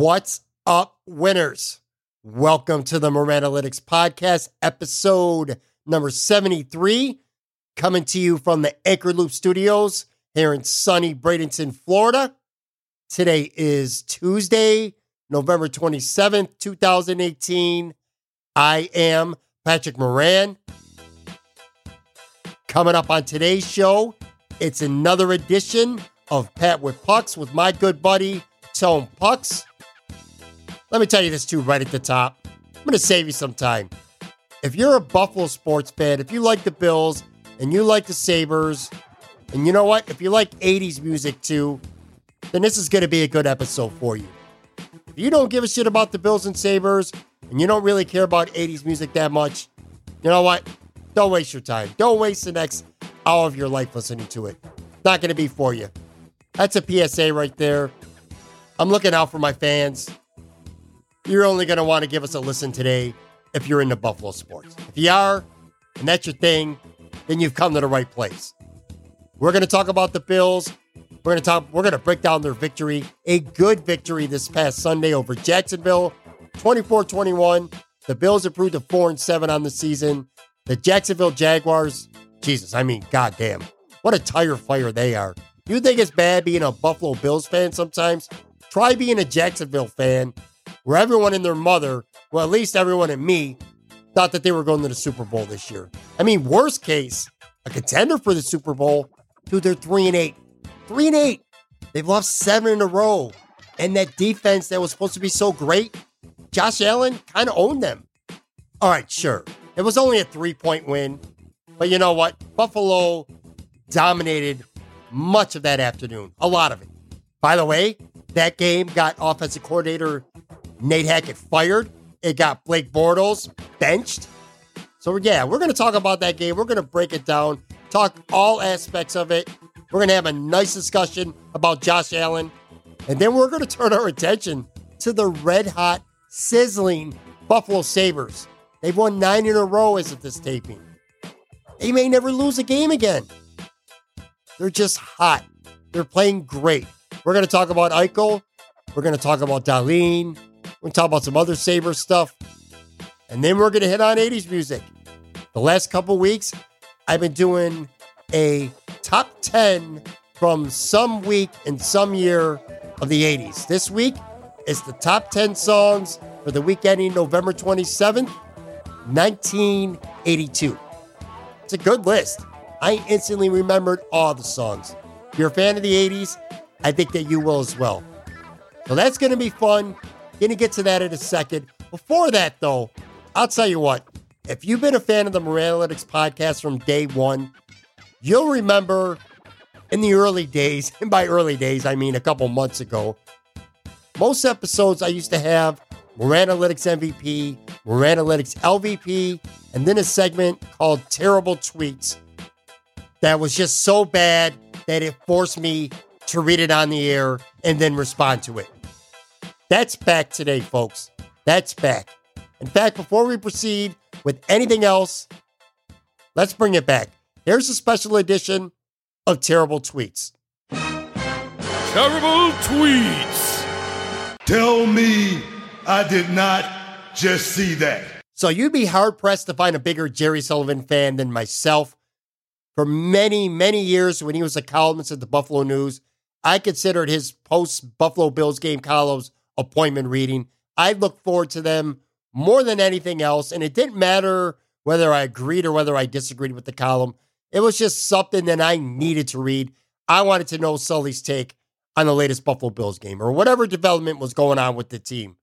What's up, winners? Welcome to the Moran Analytics Podcast, episode number 73, coming to you from the Anchor Loop Studios here in sunny Bradenton, Florida. Today is Tuesday, November 27th, 2018. I am Patrick Moran. Coming up on today's show, it's another edition of Pat with Pucks with my good buddy, Tone Pucks. Let me tell you this too, right at the top. I'm going to save you some time. If you're a Buffalo sports fan, if you like the Bills and you like the Sabres, and you know what? If you like 80s music too, then this is going to be a good episode for you. If you don't give a shit about the Bills and Sabres, and you don't really care about 80s music that much, you know what? Don't waste your time. Don't waste the next hour of your life listening to it. It's not going to be for you. That's a PSA right there. I'm looking out for my fans. You're only going to want to give us a listen today if you're into Buffalo sports. If you are, and that's your thing, then you've come to the right place. We're going to talk about the Bills. We're going to talk we're going to break down their victory, a good victory this past Sunday over Jacksonville, 24-21. The Bills improved to 4 and 7 on the season. The Jacksonville Jaguars, Jesus, I mean, goddamn. What a tire fire they are. You think it's bad being a Buffalo Bills fan sometimes? Try being a Jacksonville fan where everyone and their mother, well, at least everyone and me, thought that they were going to the Super Bowl this year. I mean, worst case, a contender for the Super Bowl, dude, they're three and eight. Three and eight. They've lost seven in a row. And that defense that was supposed to be so great, Josh Allen kind of owned them. All right, sure. It was only a three point win. But you know what? Buffalo dominated much of that afternoon, a lot of it. By the way, that game got offensive coordinator Nate Hackett fired. It got Blake Bortles benched. So, yeah, we're going to talk about that game. We're going to break it down, talk all aspects of it. We're going to have a nice discussion about Josh Allen. And then we're going to turn our attention to the red hot, sizzling Buffalo Sabres. They've won nine in a row as of this taping. They may never lose a game again. They're just hot. They're playing great. We're going to talk about Eichel. We're going to talk about Dahlin. We're going to talk about some other Sabre stuff. And then we're going to hit on 80s music. The last couple weeks, I've been doing a top 10 from some week and some year of the 80s. This week is the top 10 songs for the week ending November 27th, 1982. It's a good list. I instantly remembered all the songs. If you're a fan of the 80s, I think that you will as well. So that's going to be fun. Going to get to that in a second. Before that, though, I'll tell you what. If you've been a fan of the Moran Analytics podcast from day one, you'll remember in the early days, and by early days, I mean a couple months ago, most episodes I used to have Moran Analytics MVP, Moran Analytics LVP, and then a segment called Terrible Tweets that was just so bad that it forced me to read it on the air and then respond to it. That's back today, folks. That's back. In fact, before we proceed with anything else, let's bring it back. Here's a special edition of Terrible Tweets. Terrible tweets. Tell me I did not just see that. So you'd be hard pressed to find a bigger Jerry Sullivan fan than myself. for many, many years when he was a columnist at the Buffalo News. I considered his post Buffalo Bills game columns appointment reading. I look forward to them more than anything else. And it didn't matter whether I agreed or whether I disagreed with the column. It was just something that I needed to read. I wanted to know Sully's take on the latest Buffalo Bills game or whatever development was going on with the team.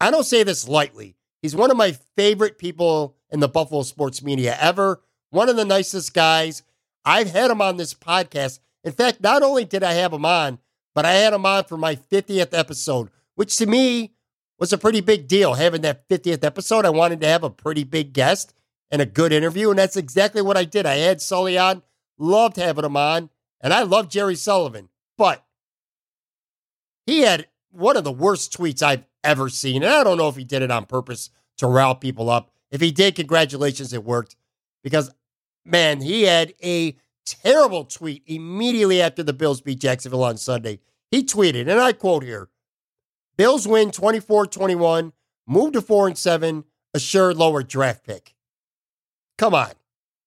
I don't say this lightly. He's one of my favorite people in the Buffalo sports media ever, one of the nicest guys. I've had him on this podcast. In fact, not only did I have him on, but I had him on for my 50th episode, which to me was a pretty big deal. Having that 50th episode, I wanted to have a pretty big guest and a good interview, and that's exactly what I did. I had Sully on, loved having him on, and I love Jerry Sullivan, but he had one of the worst tweets I've ever seen. And I don't know if he did it on purpose to rile people up. If he did, congratulations, it worked. Because, man, he had a terrible tweet immediately after the Bills beat Jacksonville on Sunday. He tweeted, and I quote here Bills win 24 21, move to 4 and 7, assured lower draft pick. Come on.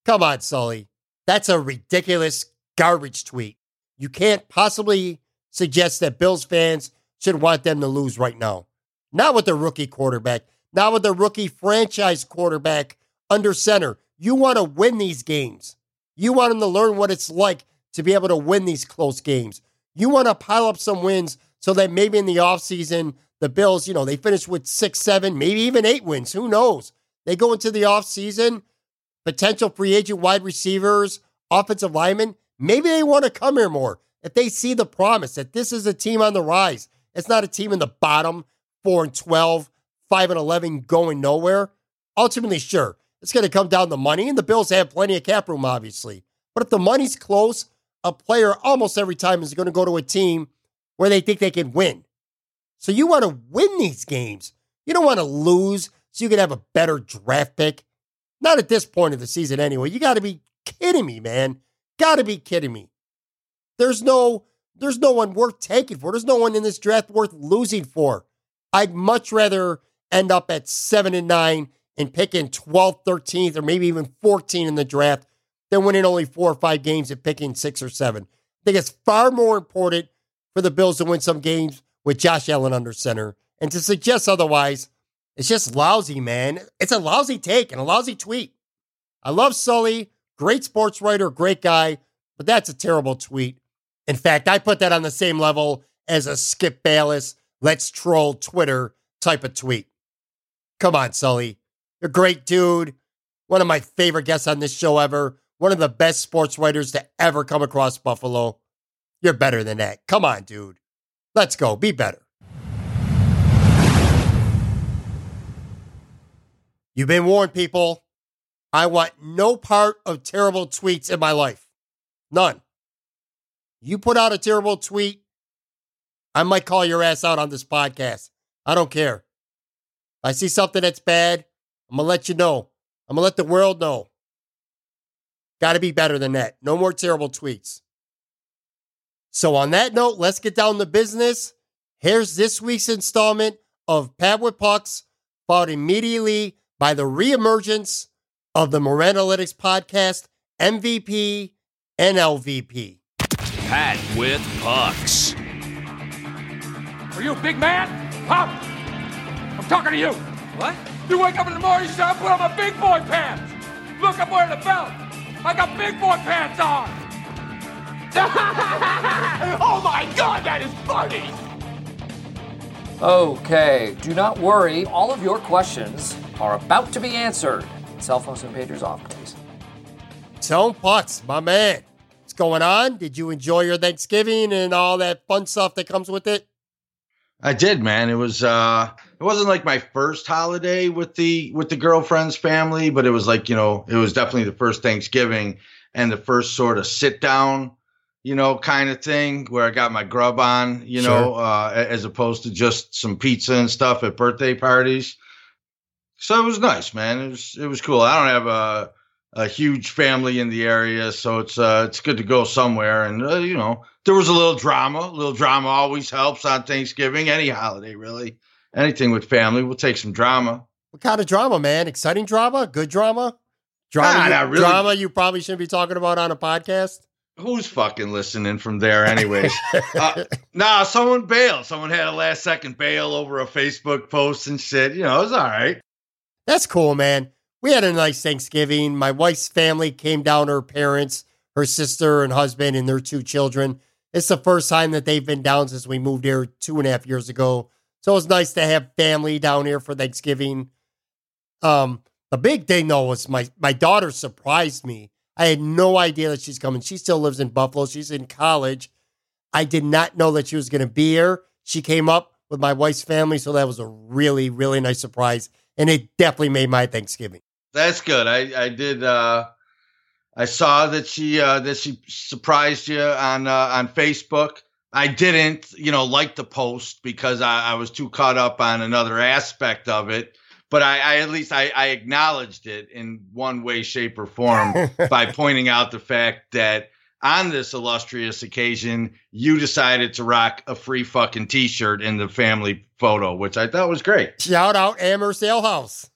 Come on, Sully. That's a ridiculous garbage tweet. You can't possibly suggest that Bills fans should want them to lose right now. Not with the rookie quarterback, not with the rookie franchise quarterback under center. You want to win these games. You want them to learn what it's like to be able to win these close games. You want to pile up some wins so that maybe in the offseason, the Bills, you know, they finish with six, seven, maybe even eight wins. Who knows? They go into the offseason, potential free agent wide receivers, offensive linemen. Maybe they want to come here more. If they see the promise that this is a team on the rise, it's not a team in the bottom 4 and 12, 5 and 11 going nowhere. Ultimately, sure, it's going to come down to money, and the Bills have plenty of cap room, obviously. But if the money's close, a player almost every time is going to go to a team where they think they can win. So you want to win these games. You don't want to lose so you can have a better draft pick. Not at this point of the season, anyway. You got to be kidding me, man. Got to be kidding me. There's no, there's no one worth taking for. There's no one in this draft worth losing for. I'd much rather end up at seven and nine and picking 12th, 13th, or maybe even 14 in the draft than winning only four or five games and picking six or seven. I think it's far more important for the Bills to win some games with Josh Allen under center. And to suggest otherwise, it's just lousy, man. It's a lousy take and a lousy tweet. I love Sully, great sports writer, great guy, but that's a terrible tweet. In fact, I put that on the same level as a Skip Bayless let's troll Twitter type of tweet. Come on, Sully. You're a great dude. One of my favorite guests on this show ever. One of the best sports writers to ever come across Buffalo. You're better than that. Come on, dude. Let's go. Be better. You've been warned, people. I want no part of terrible tweets in my life. None. You put out a terrible tweet, I might call your ass out on this podcast. I don't care. I see something that's bad, I'm going to let you know. I'm going to let the world know. Got to be better than that. No more terrible tweets. So, on that note, let's get down to business. Here's this week's installment of Pat with Pucks, followed immediately by the reemergence of the Moran Analytics podcast, MVP and LVP. Pat with Pucks. Are you a big man? Pop! I'm talking to you. What? You wake up in the morning, you say, I put on my big boy pants. Look, I'm wearing a belt. I got big boy pants on. oh my God, that is funny. Okay, do not worry. All of your questions are about to be answered. Cell phones and pagers off, please. Tone Pucks, my man. What's going on? Did you enjoy your Thanksgiving and all that fun stuff that comes with it? I did, man. It was uh it wasn't like my first holiday with the with the girlfriend's family, but it was like, you know, it was definitely the first Thanksgiving and the first sort of sit down, you know, kind of thing where I got my grub on, you Sure. know, uh as opposed to just some pizza and stuff at birthday parties. So it was nice, man. It was it was cool. I don't have a a huge family in the area, so it's uh it's good to go somewhere and uh, you know, there was a little drama. A little drama always helps on Thanksgiving, any holiday really. Anything with family, we'll take some drama. What kind of drama, man? Exciting drama? Good drama? Drama, Nah, you, really. drama you probably shouldn't be talking about on a podcast. Who's fucking listening from there, anyways? uh, nah, someone bailed. Someone had a last second bail over a Facebook post and shit. You know, it was all right. That's cool, man. We had a nice Thanksgiving. My wife's family came down, her parents, her sister and husband, and their two children. It's the first time that they've been down since we moved here two and a half years ago. So it was nice to have family down here for Thanksgiving. Um, the big thing though was my my daughter surprised me. I had no idea that she's coming. She still lives in Buffalo. She's in college. I did not know that she was going to be here. She came up with my wife's family, so that was a really really nice surprise, and it definitely made my Thanksgiving. That's good. I I did. uh I saw that she uh that she surprised you on uh, on Facebook. I didn't, you know, like the post because I, I was too caught up on another aspect of it. But I, I at least I, I acknowledged it in one way, shape, or form by pointing out the fact that on this illustrious occasion, you decided to rock a free fucking t-shirt in the family photo, which I thought was great. Shout out Amherst Ale House.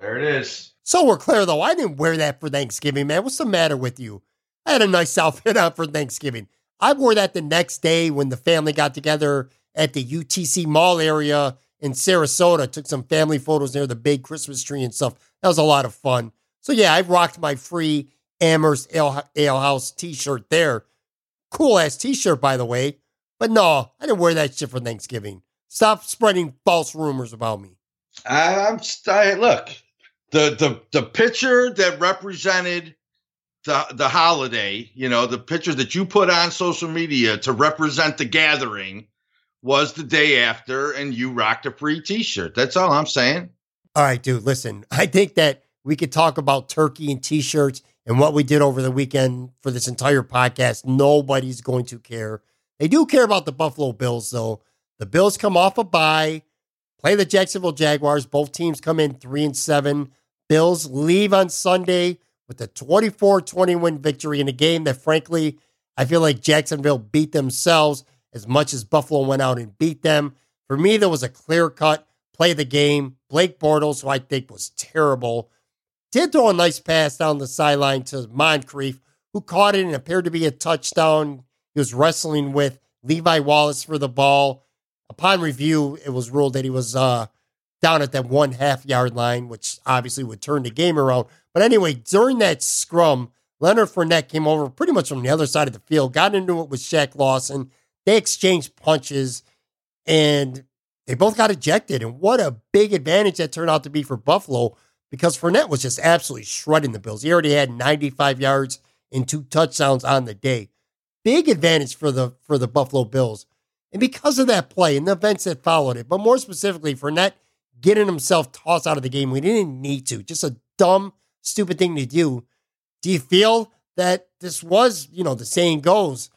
There it is. So we're clear though. I didn't wear that for Thanksgiving, man. What's the matter with you? I had a nice outfit on for Thanksgiving. I wore that the next day when the family got together at the UTC Mall area in Sarasota. Took some family photos near the big Christmas tree and stuff. That was a lot of fun. So yeah, I rocked my free Amherst Ale, Ale House t-shirt there. Cool ass t-shirt, by the way. But no, I didn't wear that shit for Thanksgiving. Stop spreading false rumors about me. I'm st- look the the the picture that represented the the holiday. You know, the picture that you put on social media to represent the gathering was the day after, and you rocked a free T-shirt. That's all I'm saying. All right, dude, listen. I think that we could talk about turkey and t-shirts and what we did over the weekend for this entire podcast. Nobody's going to care. They do care about the Buffalo Bills, though. The Bills come off a bye, play the Jacksonville Jaguars. Both teams come in three and seven. Bills leave on Sunday with a 24-20 win victory in a game that, frankly, I feel like Jacksonville beat themselves as much as Buffalo went out and beat them. For me, there was a clear cut play the game. Blake Bortles, who I think was terrible, did throw a nice pass down the sideline to Moncrief, who caught it and appeared to be a touchdown. He was wrestling with Levi Wallace for the ball. Upon review, it was ruled that he was uh, down at that one half yard line, which obviously would turn the game around. But anyway, during that scrum, Leonard Fournette came over pretty much from the other side of the field, got into it with Shaq Lawson. They exchanged punches and they both got ejected. And what a big advantage that turned out to be for Buffalo because Fournette was just absolutely shredding the Bills. He already had 95 yards and two touchdowns on the day. Big advantage for the for the Buffalo Bills. And because of that play and the events that followed it, but more specifically, Fournette getting himself tossed out of the game, we didn't need to. Just a dumb, stupid thing to do. Do you feel that this was, you know, the saying goes,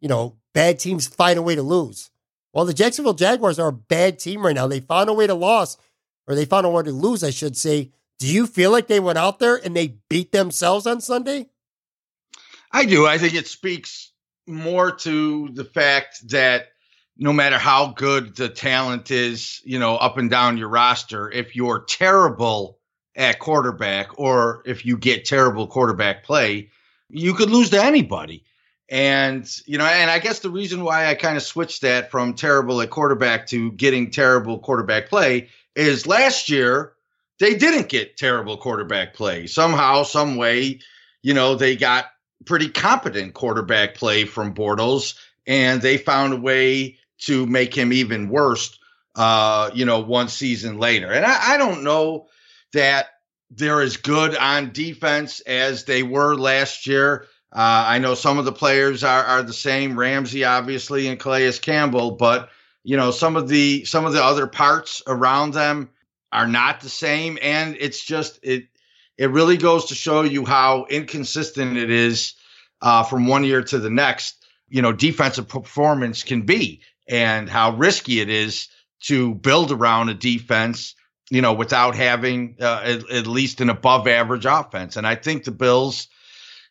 you know, bad teams find a way to lose? Well, the Jacksonville Jaguars are a bad team right now. They found a way to lose, or they found a way to lose, I should say. Do you feel like they went out there and they beat themselves on Sunday? I do. I think it speaks more to the fact that no matter how good the talent is, you know, up and down your roster, if you're terrible at quarterback or if you get terrible quarterback play, you could lose to anybody. And, you know, and I guess the reason why I kind of switched that from terrible at quarterback to getting terrible quarterback play is last year they didn't get terrible quarterback play. Somehow, some way, you know, they got pretty competent quarterback play from Bortles and they found a way to make him even worse, uh, you know, one season later. And I, I don't know that they're as good on defense as they were last year. Uh, I know some of the players are, are the same, Ramsey obviously and Calais Campbell, but you know some of the some of the other parts around them are not the same, and it's just it it really goes to show you how inconsistent it is uh, from one year to the next. You know, defensive performance can be, and how risky it is to build around a defense. You know, without having uh, at, at least an above average offense, and I think the Bills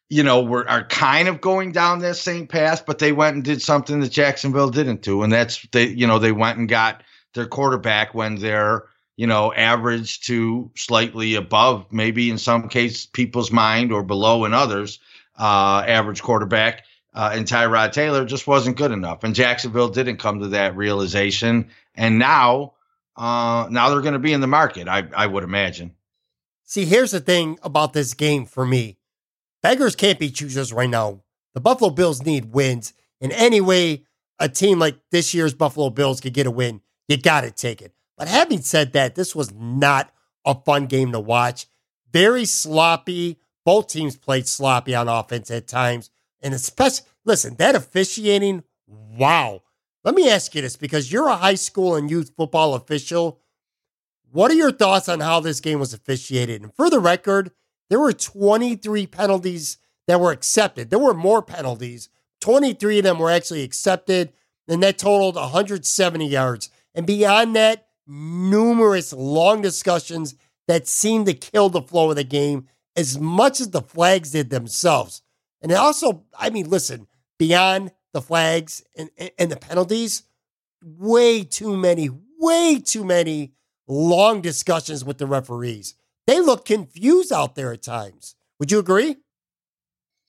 you know, were are kind of going down that same path, but they went and did something that Jacksonville didn't do, and that's they, you know, they went and got their quarterback when their you know, average to slightly above, maybe in some case people's mind or below in others, uh, average quarterback. Uh, and Tyrod Taylor just wasn't good enough. And Jacksonville didn't come to that realization. And now, uh, now they're going to be in the market, I, I would imagine. See, here's the thing about this game for me beggars can't be choosers right now. The Buffalo Bills need wins. In any way, a team like this year's Buffalo Bills could get a win, you got to take it. But having said that, this was not a fun game to watch. Very sloppy. Both teams played sloppy on offense at times. And especially, listen, that officiating, wow. Let me ask you this because you're a high school and youth football official. What are your thoughts on how this game was officiated? And for the record, there were 23 penalties that were accepted. There were more penalties. 23 of them were actually accepted, and that totaled 170 yards. And beyond that, numerous long discussions that seemed to kill the flow of the game as much as the flags did themselves. And also, I mean, listen, beyond the flags and, and the penalties, way too many, way too many long discussions with the referees. They look confused out there at times. Would you agree?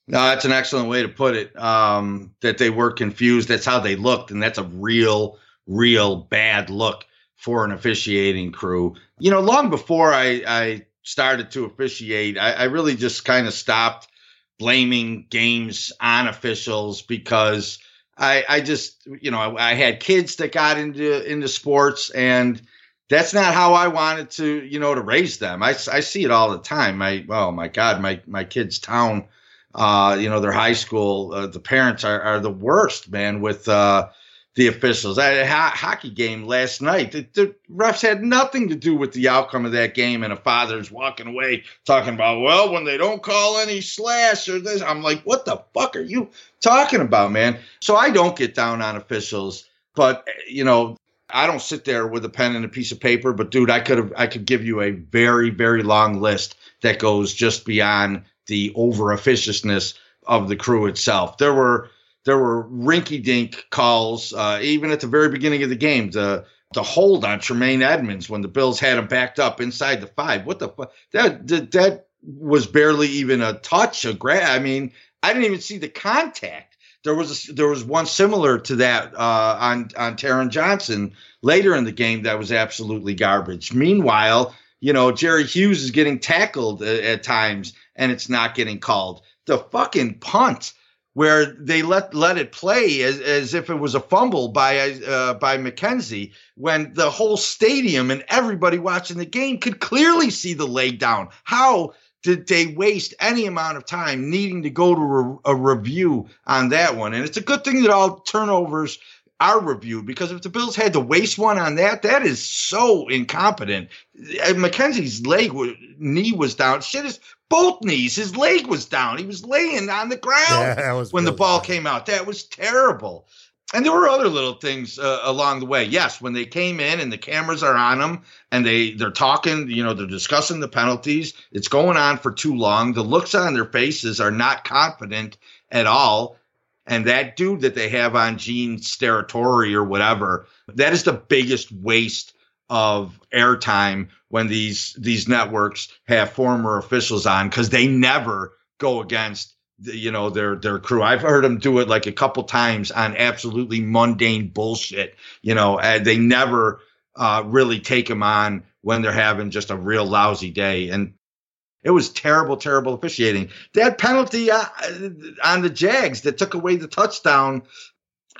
No, that's an excellent way to put it. Um, that they were confused. That's how they looked, and that's a real, real bad look for an officiating crew. You know, long before I, I started to officiate, I, I really just kind of stopped blaming games on officials because I, I just, you know, I, I had kids that got into into sports and that's not how I wanted to, you know, to raise them. I, I see it all the time. My, oh my God, my, my kid's town, uh, you know, their high school, uh, the parents are, are the worst, man, with, uh, the officials. I had a ho- hockey game last night. The, the, refs had nothing to do with the outcome of that game, and a father's walking away talking about, well, when they don't call any slash or this, I'm like, what the fuck are you talking about, man? So I don't get down on officials, but you know, I don't sit there with a pen and a piece of paper, but dude, I could have I could give you a very very long list that goes just beyond the over officiousness of the crew itself. There were there were rinky dink calls uh, even at the very beginning of the game. The the hold on Tremaine Edmunds when the Bills had him backed up inside the five. What the fuck? That, that that was barely even a touch, a grab. I mean, I didn't even see the contact. There was a, there was one similar to that uh, on on Taron Johnson later in the game that was absolutely garbage. Meanwhile, you know Jerry Hughes is getting tackled at, at times and it's not getting called. The fucking punt where they let let it play as, as if it was a fumble by uh, by McKenzie when the whole stadium and everybody watching the game could clearly see the leg down. How did they waste any amount of time needing to go to a, a review on that one? And it's a good thing that all turnovers are review because if the Bills had to waste one on that, that is so incompetent. McKenzie's leg, knee was down. Shit is both knees. His leg was down. He was laying on the ground Yeah, when the ball bad. came out. That was terrible. And there were other little things uh, along the way. Yes, when they came in and the cameras are on them and they they're talking, you know, they're discussing the penalties. It's going on for too long. The looks on their faces are not confident at all. And that dude that they have on Gene Steratore or whatever, that is the biggest waste of airtime when these these networks have former officials on because they never go against the, you know their their crew. I've heard them do it like a couple times on absolutely mundane bullshit. You know, and they never uh, really take them on when they're having just a real lousy day. And it was terrible, terrible officiating. That penalty uh, on the Jags that took away the touchdown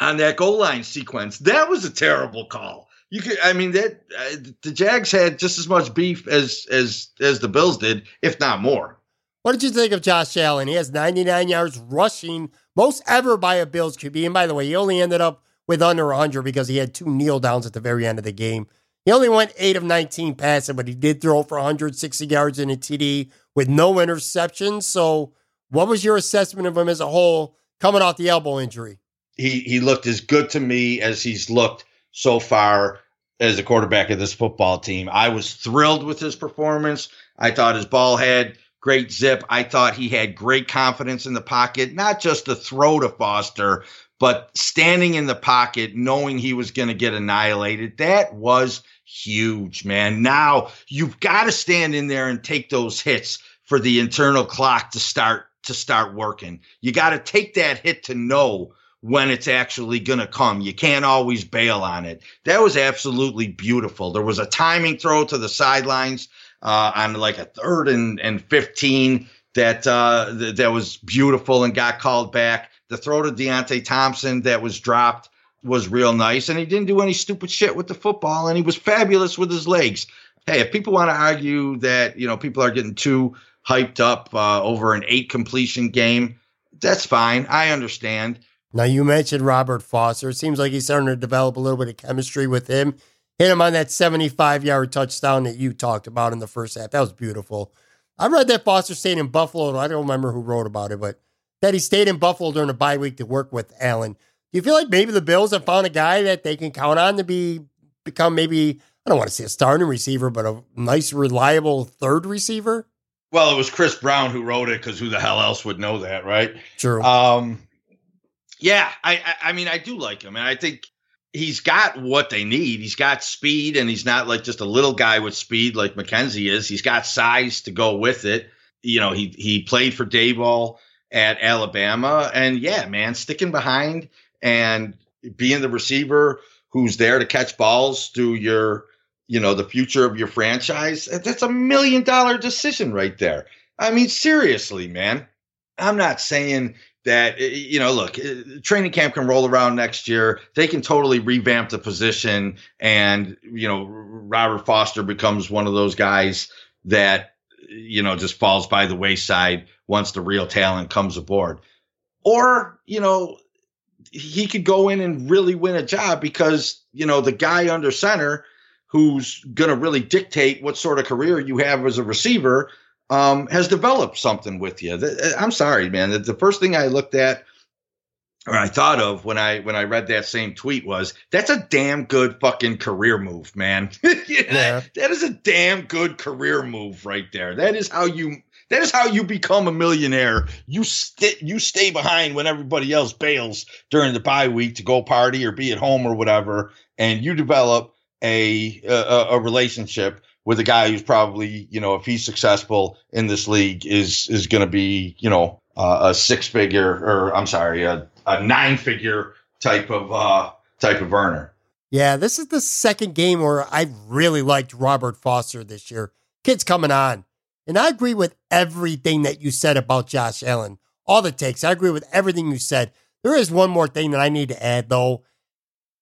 on that goal line sequence. That was a terrible call. You could, I mean, that uh, the Jags had just as much beef as as as the Bills did, if not more. What did you think of Josh Allen? He has 99 yards rushing, most ever by a Bills QB. And by the way, he only ended up with under 100 because he had two kneel downs at the very end of the game. He only went 8 of 19 passing, but he did throw for 160 yards in a TD with no interceptions. So, what was your assessment of him as a whole coming off the elbow injury? He he looked as good to me as he's looked so far as a quarterback of this football team. I was thrilled with his performance. I thought his ball had great zip. I thought he had great confidence in the pocket, not just the throw to Foster, but standing in the pocket, knowing he was going to get annihilated. That was huge, man. Now you've got to stand in there and take those hits for the internal clock to start to start working. You got to take that hit to know when it's actually going to come. You can't always bail on it. That was absolutely beautiful. There was a timing throw to the sidelines uh, on like a third and, and 15 that uh, th- that was beautiful and got called back. The throw to Deonte Thompson that was dropped was real nice, and he didn't do any stupid shit with the football, and he was fabulous with his legs. Hey, if people want to argue that you know people are getting too hyped up uh, over an eight completion game, that's fine. I understand. Now you mentioned Robert Foster. It seems like he's starting to develop a little bit of chemistry with him. Hit him on that 75 yard touchdown that you talked about in the first half. That was beautiful. I read that Foster stayed in Buffalo. I don't remember who wrote about it, but that he stayed in Buffalo during the bye week to work with Allen. Do you feel like maybe the Bills have found a guy that they can count on to be become maybe I don't want to say a starting receiver, but a nice, reliable third receiver? Well, it was Chris Brown who wrote it because who the hell else would know that, right? True. Um, yeah, I, I, I mean, I do like him, and I think he's got what they need. He's got speed, and he's not like just a little guy with speed like McKenzie is. He's got size to go with it. You know, he he played for Daboll at Alabama, and yeah, man, sticking behind and being the receiver who's there to catch balls through your, you know, the future of your franchise. That's a million dollar decision right there. I mean, seriously, man. I'm not saying that eh, eh, you know look eh, training camp can roll around next year they can totally revamp the position and you know robert foster becomes one of those guys that you know just falls by the wayside once the real talent comes aboard or you know he could go in and really win a job because you know the guy under center who's going to really dictate what sort of career you have as a receiver um, has developed something with you. Uh, I'm sorry, man. The, the first thing I looked at or I thought of when I when I read that same tweet was that's a damn good fucking career move, man. yeah. That is a damn good career move right there. That is how you that is how you become a millionaire. You you stay behind when everybody else bails during the bye week to go party or be at home or whatever, and you develop a a, a relationship with a guy who's probably, you know, if he's successful in this league, is is going to be, you know, uh, a six figure or I'm sorry, a, a nine figure type of uh, type of earner. Yeah, this is the second game where I really liked Robert Foster this year. Kid's coming on. And I agree with everything that you said about Josh Allen. All the takes. I agree with everything you said. There is one more thing that I need to add, though.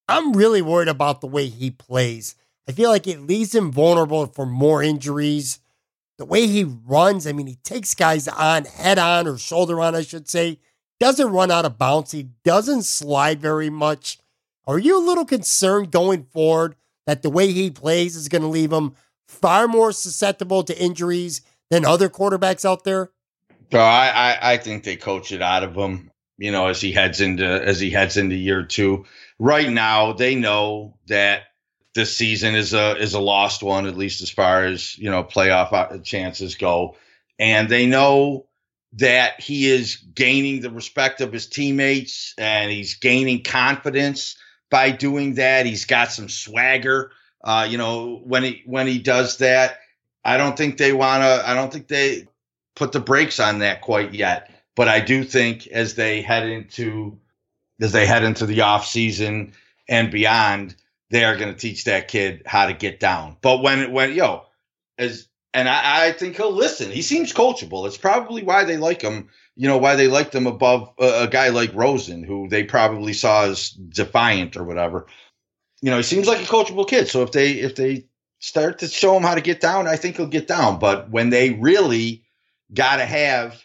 I'm really worried about the way he plays. I feel like it leaves him vulnerable for more injuries. The way he runs, I mean, he takes guys on head on or shoulder on, I should say. Doesn't run out of bounds. He doesn't slide very much. Are you a little concerned going forward that the way he plays is going to leave him far more susceptible to injuries than other quarterbacks out there? Bro, I, I, I think they coach it out of him. You know, as he heads into as he heads into year two. Right now, they know that this season is a is a lost one, at least as far as you know playoff uh, chances go. And they know that he is gaining the respect of his teammates and he's gaining confidence by doing that. He's got some swagger. Uh, you know, when he when he does that, I don't think they want to. I don't think they put the brakes on that quite yet. But I do think as they head into as they head into the off season and beyond, they are going to teach that kid how to get down. But when when yo as and I, I think he'll listen. He seems coachable. It's probably why they like him. You know why they liked him above a, a guy like Rosen, who they probably saw as defiant or whatever. You know, he seems like a coachable kid. So if they if they start to show him how to get down, I think he'll get down. But when they really got to have,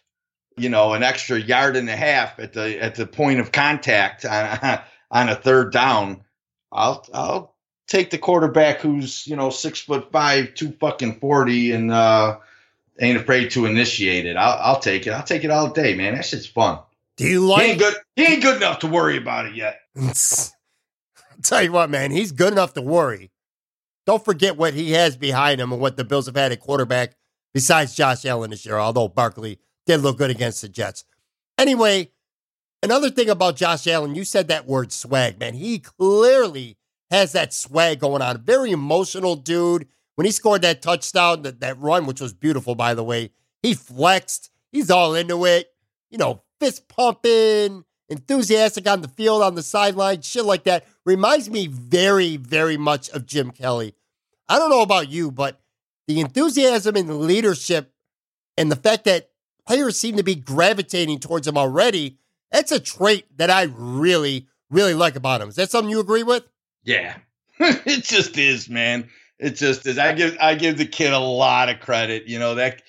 you know, an extra yard and a half at the at the point of contact on on a third down, I'll I'll take the quarterback who's you know six foot five, two fucking forty, and uh, ain't afraid to initiate it. I'll I'll take it. I'll take it all day, man. That shit's fun. Do you like? He ain't good. He ain't good enough to worry about it yet. I'll tell you what, man. He's good enough to worry. Don't forget what he has behind him and what the Bills have had at quarterback besides Josh Allen this year. Although Barkley did look good against the Jets. Anyway, Another thing about Josh Allen, you said that word swag, man. He clearly has that swag going on. Very emotional dude. When he scored that touchdown, that, that run, which was beautiful, by the way, he flexed. He's all into it. You know, fist pumping, enthusiastic on the field, on the sideline, shit like that. Reminds me very, very much of Jim Kelly. I don't know about you, but the enthusiasm and leadership and the fact that players seem to be gravitating towards him already, that's a trait that I really, really like about him. Is that something you agree with? Yeah. it just is, man. It just is. I give I give the kid a lot of credit. You know, that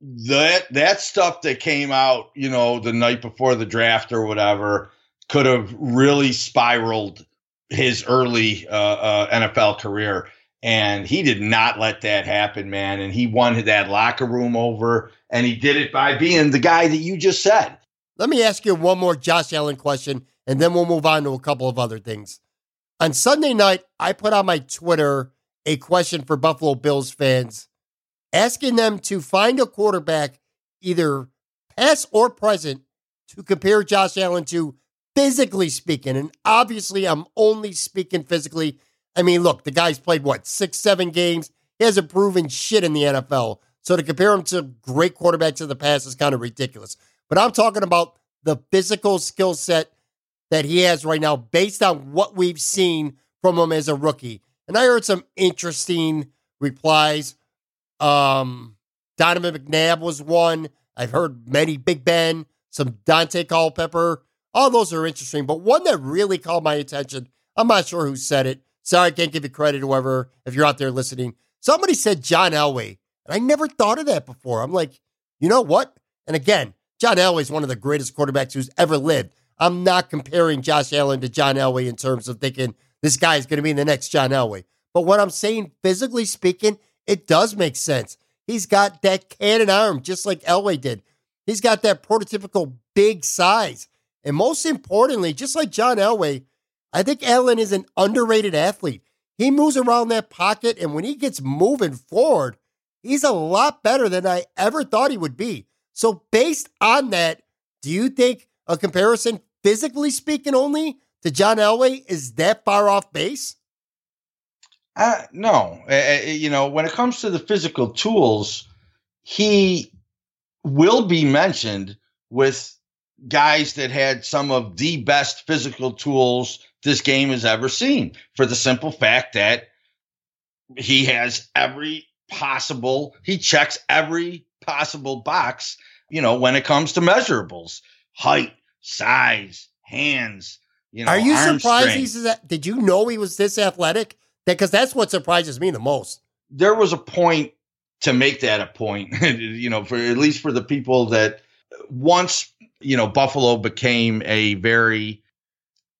that that stuff that came out, you know, the night before the draft or whatever, could have really spiraled his early uh, uh, NFL career. And he did not let that happen, man. And he won that locker room over, and he did it by being the guy that you just said. Let me ask you one more Josh Allen question, and then we'll move on to a couple of other things. On Sunday night, I put on my Twitter a question for Buffalo Bills fans, asking them to find a quarterback, either past or present, to compare Josh Allen to physically speaking. And obviously, I'm only speaking physically. I mean, look, the guy's played what, six, seven games? He hasn't proven shit in the NFL. So to compare him to great quarterbacks in the past is kind of ridiculous. But I'm talking about the physical skill set that he has right now based on what we've seen from him as a rookie. And I heard some interesting replies. Um, Donovan McNabb was one. I've heard many Big Ben, some Daunte Culpepper. All those are interesting, but one that really caught my attention. I'm not sure who said it. Sorry, I can't give you credit, whoever, if you're out there listening. Somebody said John Elway. And I never thought of that before. I'm like, you know what? And again, John Elway is one of the greatest quarterbacks who's ever lived. I'm not comparing Josh Allen to John Elway in terms of thinking this guy is going to be the next John Elway. But what I'm saying, physically speaking, it does make sense. He's got that cannon arm just like Elway did. He's got that prototypical big size. And most importantly, just like John Elway, I think Allen is an underrated athlete. He moves around that pocket, and when he gets moving forward, he's a lot better than I ever thought he would be. So, based on that, do you think a comparison physically speaking only to John Elway is that far off base? Uh, no, uh, you know, when it comes to the physical tools, he will be mentioned with guys that had some of the best physical tools this game has ever seen for the simple fact that he has every possible, he checks every possible box, you know, when it comes to measurables height, size, hands. You know, are you surprised strength. he's that? Did you know he was this athletic? Because that's what surprises me the most. There was a point to make that a point, you know, for at least for the people that once you know Buffalo became a very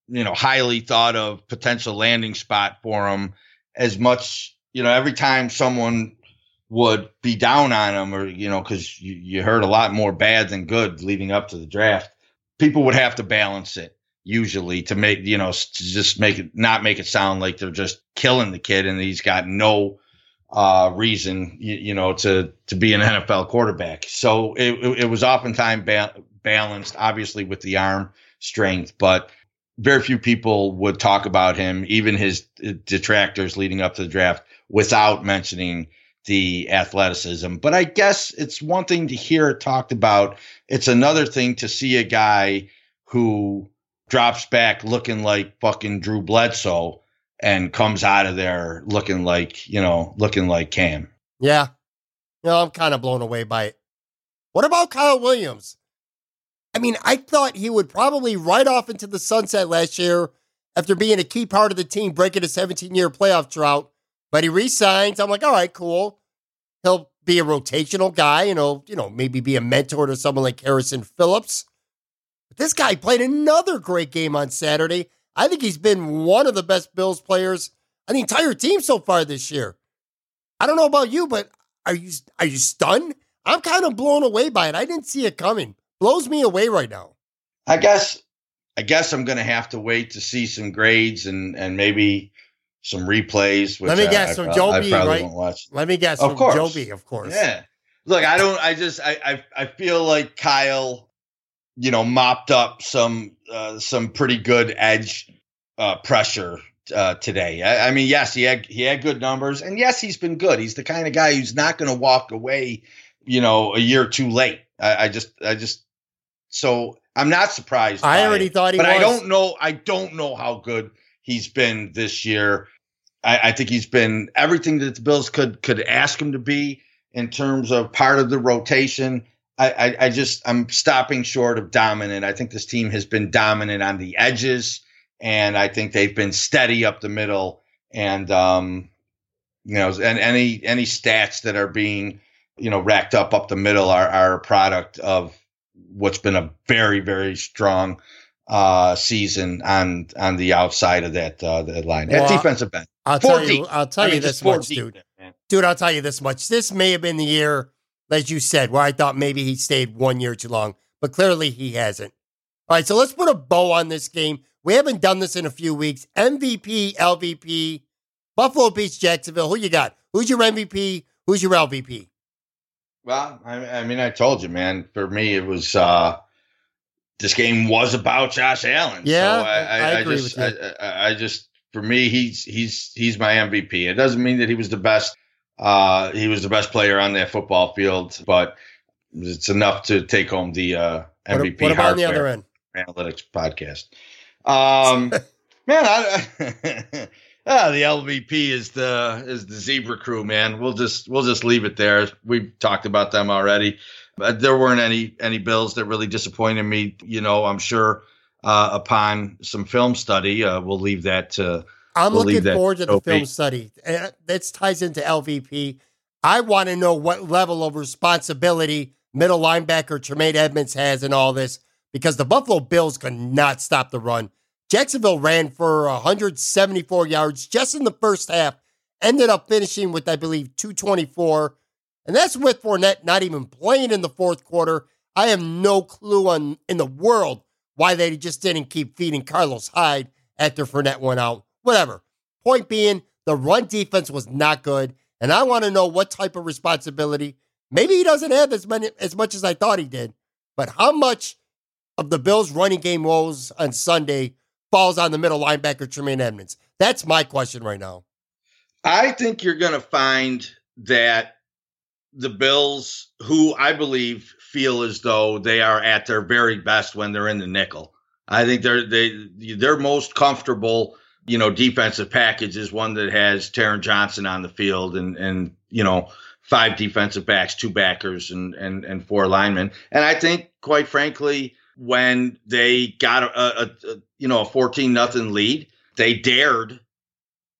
you know highly thought of potential landing spot for him. As much you know, every time someone would be down on him, or you know, because you, you heard a lot more bad than good leading up to the draft people would have to balance it usually to make you know to just make it not make it sound like they're just killing the kid and he's got no uh, reason you, you, know to to be an NFL quarterback. So it, it, it was oftentimes ba- balanced, obviously with the arm strength, but very few people would talk about him, even his detractors leading up to the draft, without mentioning the athleticism. But I guess it's one thing to hear it talked about. It's another thing to see a guy who drops back looking like fucking Drew Bledsoe and comes out of there looking like, you know, looking like Cam. Yeah. You know, I'm kind of blown away by it. What about Kyle Williams? I mean, I thought he would probably ride off into the sunset last year after being a key part of the team, breaking a 17 year playoff drought. But he resigns. I'm like, all right, cool. He'll be a rotational guy, you know, you know, maybe be a mentor to someone like Harrison Phillips. But this guy played another great game on Saturday. I think he's been one of the best Bills players on the entire team so far this year. I don't know about you, but are you are you stunned? I'm kind of blown away by it. I didn't see it coming. Blows me away right now. I guess I guess I'm going to have to wait to see some grades and and maybe some replays. Let me guess, from Joe B, right? Let me guess, of course, Joe B, of course. Yeah. Look, I don't. I just. I. I, I feel like Kyle, you know, mopped up some uh, some pretty good edge uh, pressure uh, today. I, I, mean, yes, he had he had good numbers, and yes, he's been good. He's the kind of guy who's not going to walk away, you know, a year too late. I, I, just, I just, so I'm not surprised. I already it, thought he, but was. I don't know. I don't know how good he's been this year. I, I think he's been everything that the Bills could could ask him to be in terms of part of the rotation. I, I, I just I'm stopping short of dominant. I think this team has been dominant on the edges, and I think they've been steady up the middle. And um, you know, and any any stats that are being you know racked up up the middle are are a product of what's been a very very strong uh, season on on the outside of that uh, that line. Well, At defensive end. I'll Four tell you. I'll tell I you mean, this much, deep dude. man. Dude, I'll tell you this much. This may have been the year, as you said, where I thought maybe he stayed one year too long, but clearly he hasn't. All right, so let's put a bow on this game. We haven't done this in a few weeks. MVP, LVP, Buffalo beats Jacksonville. Who you got? Who's your MVP? Who's your LVP? Well, I, I mean, I told you, man. For me, it was uh this game was about Josh Allen. Yeah, so I, I I, agree just, with you. I, just, for me, he's he's he's my MVP. It doesn't mean that he was the best. Uh, he was the best player on that football field, but it's enough to take home the uh, MVP. what about on the other end? analytics podcast. Um, man, I, ah, the LVP is the is the Zebra Crew. Man, we'll just we'll just leave it there. We've talked about them already. But there weren't any any bills that really disappointed me. You know, I'm sure uh, upon some film study, uh, we'll leave that to. I'm We'll looking that forward to the to film study. Uh, This ties into LVP. I want to know what level of responsibility middle linebacker Tremaine Edmunds has in all this because the Buffalo Bills could not stop the run. Jacksonville ran for 174 yards just in the first half, ended up finishing with, I believe, 224. And that's with Fournette not even playing in the fourth quarter. I have no clue on in the world why they just didn't keep feeding Carlos Hyde after Fournette went out. Whatever. Point being, the run defense was not good, and I want to know what type of responsibility. Maybe he doesn't have as many as much as I thought he did, but how much of the Bills' running game woes on Sunday falls on the middle linebacker Tremaine Edmunds? That's my question right now. I think you're going to find that the Bills, who I believe feel as though they are at their very best when they're in the nickel. I think they're they they're most comfortable. You know, defensive package is one that has Taron Johnson on the field and and you know five defensive backs, two backers, and and and four linemen. And I think, quite frankly, when they got a, a, a you know a fourteen nothing lead, they dared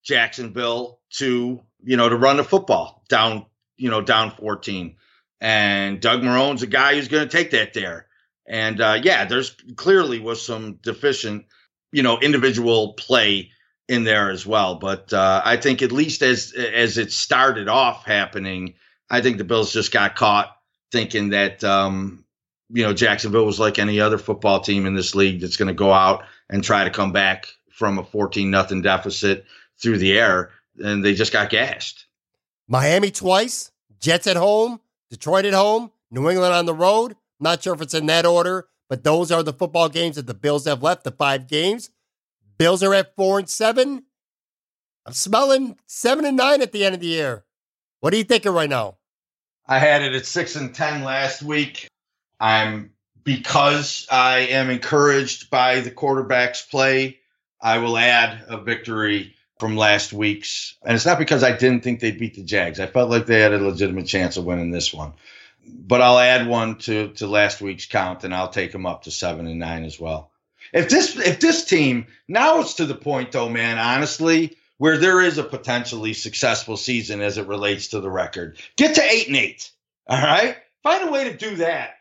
Jacksonville to you know to run the football down you know down 14 and Doug Marrone's a guy who's going to take that there and uh, yeah there's clearly was some deficient you know individual play in there as well. But uh, I think at least as as it started off happening I think the Bills just got caught thinking that um, you know Jacksonville was like any other football team in this league that's going to go out and try to come back from a 14 nothing deficit through the air and they just got gashed. Miami twice, Jets at home, Detroit at home, New England on the road. Not sure if it's in that order, but those are the football games that the Bills have left, the five games. Bills are at four and seven. I'm smelling seven and nine at the end of the year. What are you thinking right now? I had it at six and ten last week. I'm because I am encouraged by the quarterback's play. I will add a victory from last week's, and it's not because I didn't think they'd beat the Jags. I felt like they had a legitimate chance of winning this one, but I'll add one to to last week's count, and I'll take them up to seven and nine as well. If this if this team now it's to the point though, man, honestly, where there is a potentially successful season as it relates to the record. Get to eight and eight. All right. Find a way to do that.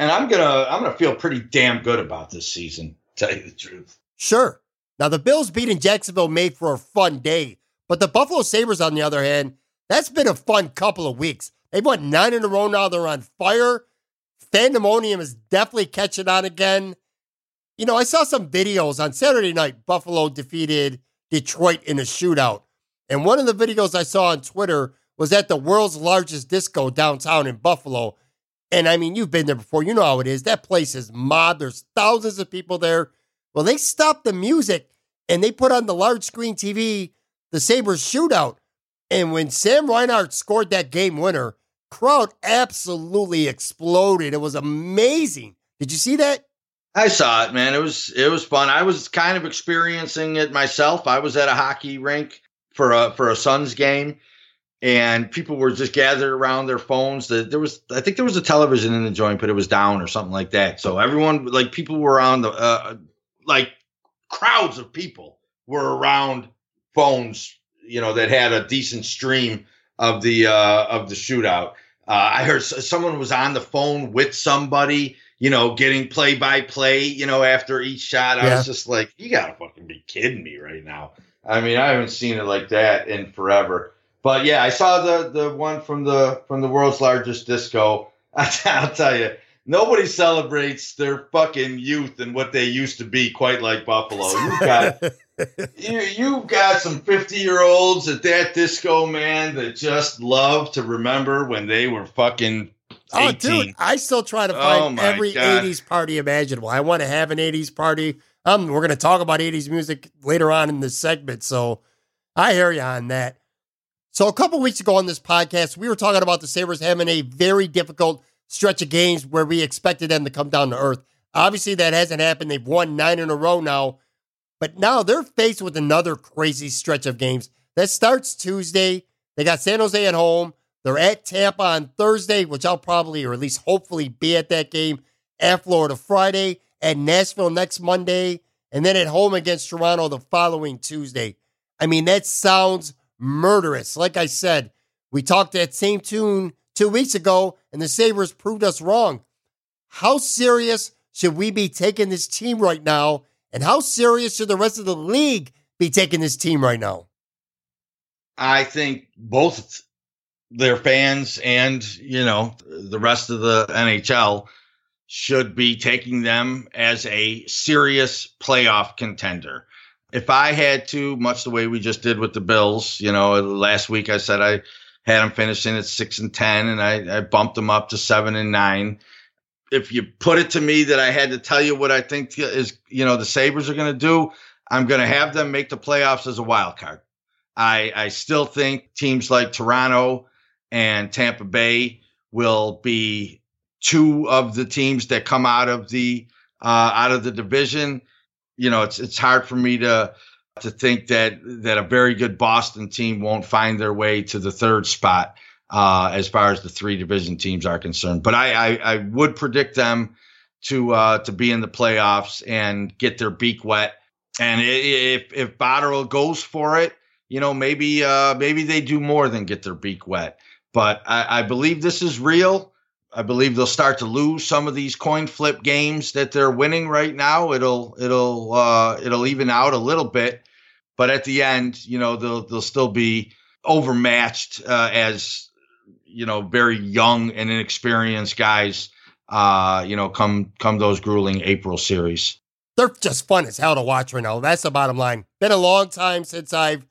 And I'm gonna I'm gonna feel pretty damn good about this season, tell you the truth. Sure. Now, the Bills beating Jacksonville made for a fun day, but the Buffalo Sabres, on the other hand, that's been a fun couple of weeks. They've won nine in a row now. They're on fire. Fandemonium is definitely catching on again. You know, I saw some videos on Saturday night. Buffalo defeated Detroit in a shootout. And one of the videos I saw on Twitter was at the world's largest disco downtown in Buffalo. And I mean, you've been there before. You know how it is. That place is mobbed. There's thousands of people there. Well, they stopped the music and they put on the large screen TV the Sabres shootout. And when Sam Reinhart scored that game winner, crowd absolutely exploded. It was amazing. Did you see that? I saw it, man. It was it was fun. I was kind of experiencing it myself. I was at a hockey rink for a for a Suns game, and people were just gathered around their phones. That there was, I think there was a television in the joint, but it was down or something like that. So everyone, like people were on the, uh, like crowds of people were around phones, you know, that had a decent stream of the uh, of the shootout. Uh, I heard someone was on the phone with somebody, you know, getting play by play, you know, after each shot. I Yeah. was just like, you gotta fucking be kidding me right now. I mean, I haven't seen it like that in forever. But yeah, I saw the the one from the from the world's largest disco. I'll tell you, nobody celebrates their fucking youth and what they used to be quite like Buffalo. You've got you you've got some 50 year olds at that disco man that just love to remember when they were fucking 18. Oh, dude, I still try to Oh, find my every God. 80s party imaginable. I want to have an 80s party. Um, we're going to talk about 80s music later on in this segment. So I hear you on that. So a couple weeks ago on this podcast, we were talking about the Sabres having a very difficult stretch of games where we expected them to come down to earth. Obviously, that hasn't happened. They've won nine in a row now. But now they're faced with another crazy stretch of games. That starts Tuesday. They got San Jose at home. They're at Tampa on Thursday, which I'll probably, or at least hopefully, be at that game. At Florida Friday, at Nashville next Monday, and then at home against Toronto the following Tuesday. I mean, that sounds murderous. Like I said, we talked that same tune two weeks ago, and the Sabres proved us wrong. How serious should we be taking this team right now? And how serious should the rest of the league be taking this team right now? I think both their fans and, you know, the rest of the NHL should be taking them as a serious playoff contender. If I had to, much the way we just did with the Bills, you know, last week I said I had them finishing at six and 10 and I, I bumped them up to seven and nine. If you put it to me that I had to tell you what I think is, you know, the Sabres are going to do, I'm going to have them make the playoffs as a wild card. I, I still think teams like Toronto and Tampa Bay will be two of the teams that come out of the uh, out of the division. You know, it's it's hard for me to to think that that a very good Boston team won't find their way to the third spot uh, as far as the three division teams are concerned. But I I, I would predict them to uh, to be in the playoffs and get their beak wet. And if if Botterill goes for it, you know, maybe uh, maybe they do more than get their beak wet. But I, I believe this is real. I believe they'll start to lose some of these coin flip games that they're winning right now. It'll it'll uh, it'll even out a little bit, but at the end, you know, they'll they'll still be overmatched uh, as you know very young and inexperienced guys. Uh, you know, come come those grueling April series. They're just fun as hell to watch right now. That's the bottom line. Been a long time since I've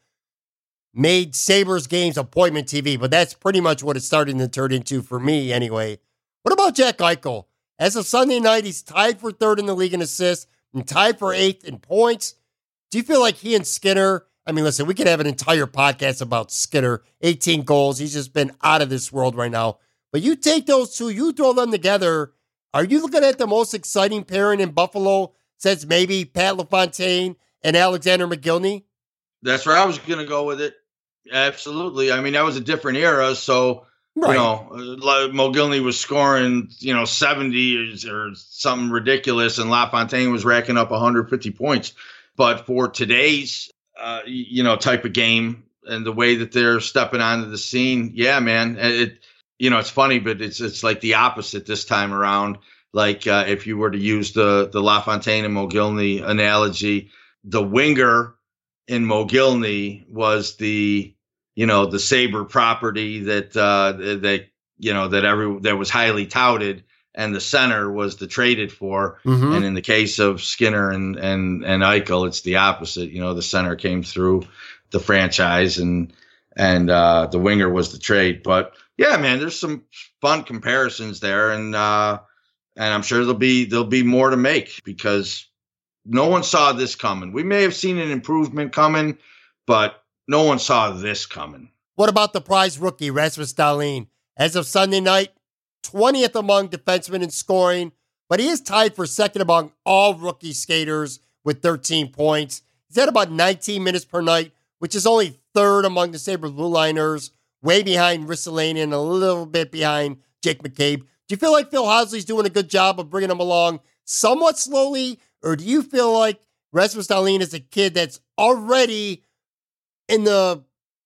made Sabres games appointment TV, but that's pretty much what it's starting to turn into for me anyway. What about Jack Eichel? As of Sunday night, he's tied for third in the league in assists and tied for eighth in points. Do you feel like he and Skinner? I mean, listen, we could have an entire podcast about Skinner, 18 goals. He's just been out of this world right now. But you take those two, you throw them together. Are you looking at the most exciting pairing in Buffalo since maybe Pat LaFontaine and Alexander Mogilny? That's where I was going to go with it. Absolutely. I mean, that was a different era, so you know, like Mogilny was scoring, you know, 70 or, something ridiculous, and LaFontaine was racking up 150 points. But for today's, uh, you know, type of game and the way that they're stepping onto the scene, yeah, man, it, you know, it's funny, but it's it's like the opposite this time around. Like uh, if you were to use the the LaFontaine and Mogilny analogy, the winger in Mogilny was the you know the saber property that uh that you know that every that was highly touted and the center was the traded for Mhm. and in the case of Skinner and and and Eichel it's the opposite you know the center came through the franchise and and uh the winger was the trade but yeah man there's some fun comparisons there and uh and I'm sure there'll be there'll be more to make because No one saw this coming. We may have seen an improvement coming, but no one saw this coming. What about the prize rookie, Rasmus Dahlin? As of Sunday night, 20th among defensemen in scoring, but he is tied for second among all rookie skaters with 13 points. He's at about 19 minutes per night, which is only third among the Sabre Blue Liners, way behind Ristolainen and a little bit behind Jake McCabe. Do you feel like Phil Housley's doing a good job of bringing him along somewhat slowly, or do you feel like Rasmus Dahlin is a kid that's already in the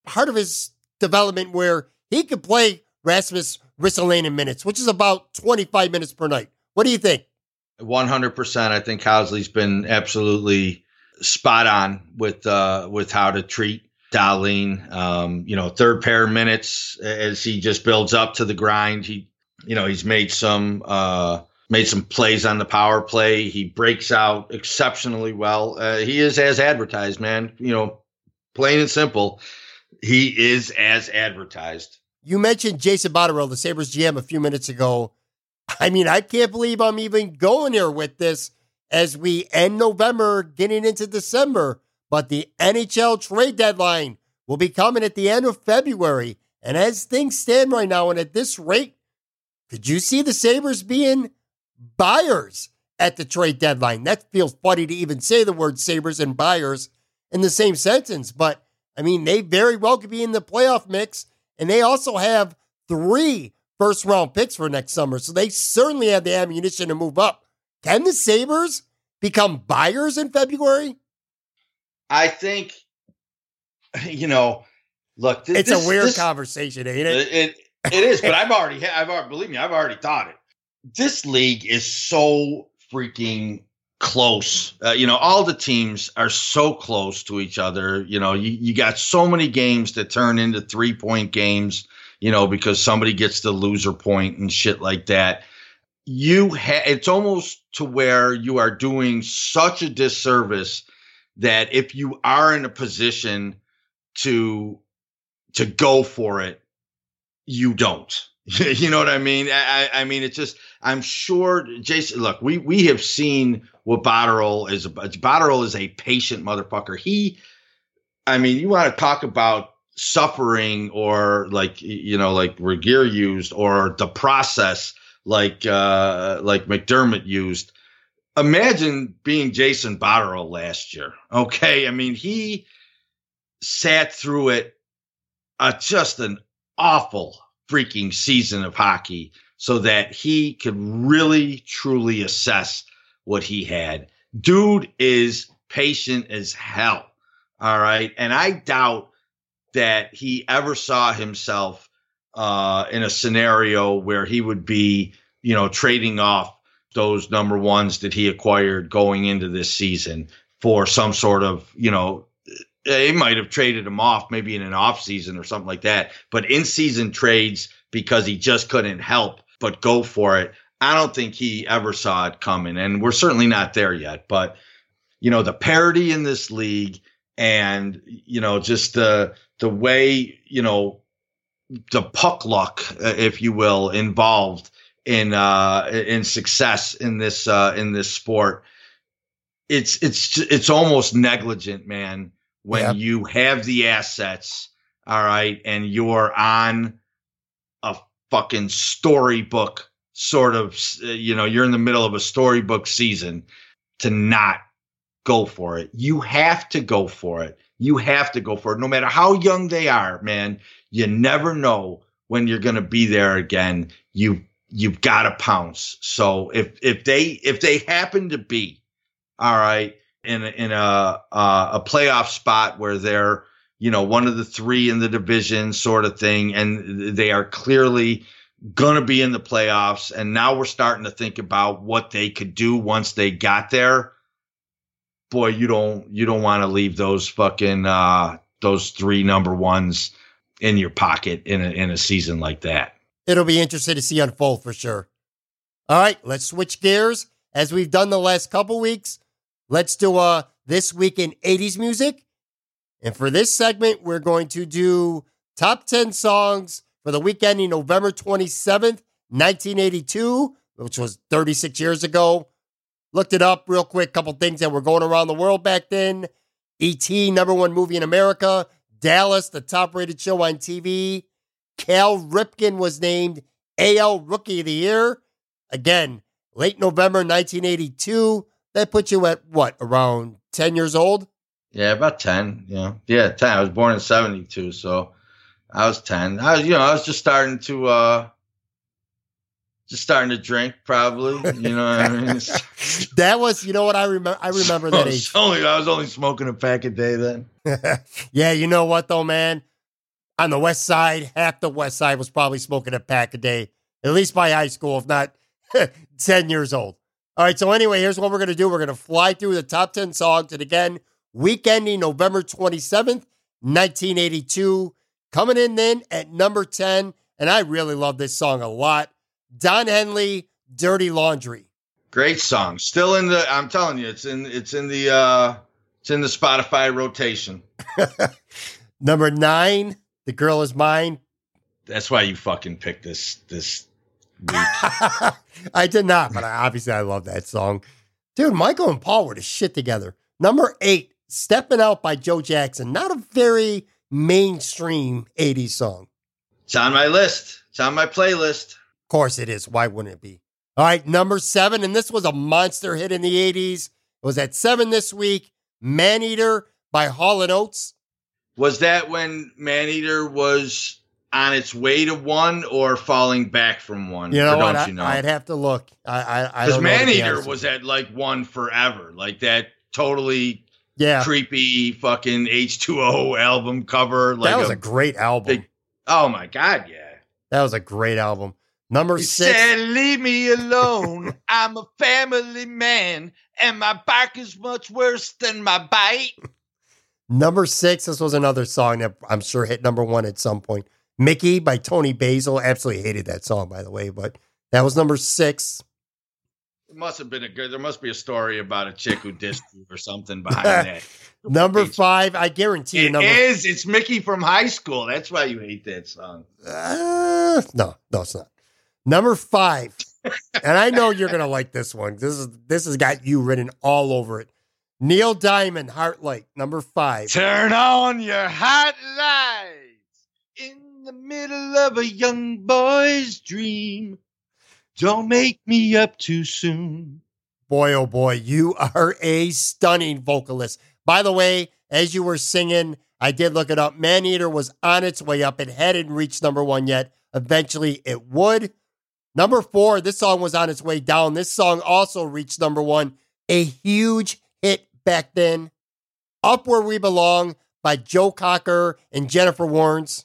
heart of his development where he could play Rasmus Ristolainen minutes, which is about 25 minutes per night? What do you think? 100%. I think Housley's been absolutely spot on with uh, with how to treat Dahlin. Um, you know, third pair minutes as he just builds up to the grind. He, you know, he's made some uh, made some plays on the power play. He breaks out exceptionally well. Uh, he is as advertised, man. You know, plain and simple, he is as advertised. You mentioned Jason Botterill, the Sabres GM, a few minutes ago. I mean, I can't believe I'm even going here with this as we end November, getting into December. But the NHL trade deadline will be coming at the end of February. And as things stand right now, and at this rate, could you see the Sabres being buyers at the trade deadline? That feels funny to even say the word Sabres and buyers in the same sentence. But I mean, they very well could be in the playoff mix. And they also have three first round picks for next summer. So they certainly have the ammunition to move up. Can the Sabres become buyers in February? I think, you know, look, th- it's this, a weird this, conversation, ain't it? It it is, but I've already, I've already, believe me, I've already thought it. This league is so freaking close. Uh, you know, all the teams are so close to each other. You know, you, you got so many games that turn into three point games you know, because somebody gets the loser point and shit like that. You ha- it's almost to where you are doing such a disservice that if you are in a position to to go for it, you don't. you know what I mean? I, I mean, it's just I'm sure Jason. Look, we we have seen what Botterill is. Botterill is a patient motherfucker. He, I mean, you want to talk about suffering or like you know like Regier used or the process like uh like McDermott used. Imagine being Jason Botterill last year. Okay, I mean he sat through it uh, just an awful freaking season of hockey so that he could really truly assess what he had. Dude is patient as hell. All right. And I doubt that he ever saw himself uh, in a scenario where he would be, you know, trading off those number ones that he acquired going into this season for some sort of, you know, he might have traded him off maybe in an off season or something like that. But in season trades because he just couldn't help but go for it. I don't think he ever saw it coming, and we're certainly not there yet. But you know, the parity in this league, and you know, just the the way you know the puck luck, uh, if you will, involved in uh, in success in this uh, in this sport. It's it's it's almost negligent, man. When yeah. you have the assets, all right, and you're on a fucking storybook sort of, uh, you know, you're in the middle of a storybook season to not go for it. You have to go for it. You have to go for it. No matter how young they are, man, you never know when you're going to be there again. You you've got to pounce. So if if they if they happen to be all right in in a uh, a playoff spot where they're you know one of the three in the division sort of thing, and they are clearly going to be in the playoffs, and now we're starting to think about what they could do once they got there boy, you don't you don't want to leave those fucking uh, those three number ones in your pocket in a, in a season like that. It'll be interesting to see unfold for sure. All right, let's switch gears as we've done the last couple weeks. Let's do uh this week in 80s music. And for this segment, we're going to do top 10 songs for the week ending November 27th, 1982, which was 36 years ago. looked it up real quick. Couple things that were going around the world back then. E.T., number one movie in America. Dallas, the top rated show on TV. Cal Ripken was named AL Rookie of the Year. Again, late November 1982. That put you at what, around 10 years old? Yeah, about 10. Yeah. Yeah, 10. I was born in 72, so I was 10. I was, you know, I was just starting to, uh, just starting to drink, probably. You know what I mean? that was, you know what I remember. I remember that I age. Only, I was only smoking a pack a day then. yeah, you know what though, man. On the west side, half the west side was probably smoking a pack a day, at least by high school, if not ten years old. All right. So anyway, here's what we're gonna do. We're gonna fly through the top ten songs, and again, week ending November twenty seventh, nineteen eighty two. Coming in then at number ten, and I really love this song a lot. Don Henley, "Dirty Laundry." Great song. Still in the. I'm telling you, it's in. It's in the. uh It's in the Spotify rotation. Number nine, "The Girl Is Mine." That's why you fucking picked this. This. Week. I did not, but I, obviously I love that song. Dude, Michael and Paul were the shit together. Number eight, Stepping Out by Joe Jackson. Not a very mainstream 80s song. It's on my list. It's on my playlist. Of course it is. Why wouldn't it be? All right, number seven, and this was a monster hit in the 80s. It was at seven this week. Man Eater by Hall and Oates. Was that when Man Eater was on its way to one or falling back from one? You know what? I, you know? I'd have to look. I, I, I Because don't know, to Man Eater was at like one forever, like that totally yeah. creepy fucking H2O album cover. Like that was a, great album. big- oh my god, yeah. that was a great album. Number He six. said, "Leave me alone. I'm a family man, and my bark is much worse than my bite." Number six, this was another song that I'm sure hit number one at some point. Mickey by Toni Basil. Absolutely hated that song, by the way, but that was number six. It must have been a good. There must be a story about a chick who dissed you or something behind that. Number five, I guarantee you. It Number is. It's Mickey from high school. That's why you hate that song. Uh, no, no, it's not. Number five, and I know you're gonna like this one. This is this has got you written all over it. Neil Diamond, Heartlight, number five. Turn on your hot lights in the middle of a young boy's dream. Don't make me up too soon. Boy, oh boy, you are a stunning vocalist. By the way, as you were singing, I did look it up. Man Eater was on its way up. It hadn't reached number one yet. Eventually, it would. Number four, this song was on its way down. This song also reached number one. A huge hit back then. Up Where We Belong by Joe Cocker and Jennifer Warnes.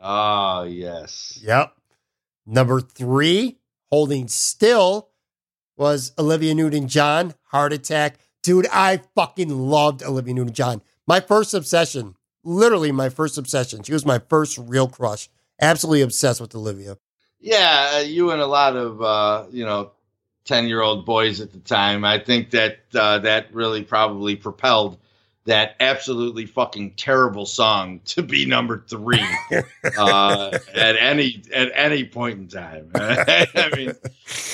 Oh, yes. Yep. Number three, Holding Still, was Olivia Newton John, Heart Attack. Dude, I fucking loved Olivia Newton John. My first obsession, literally my first obsession. She was my first real crush. Absolutely obsessed with Olivia. Yeah, uh, you and a lot of uh, you know, ten year old boys at the time. I think that uh, that really probably propelled that absolutely fucking terrible song to be number three uh, at any at any point in time. I mean,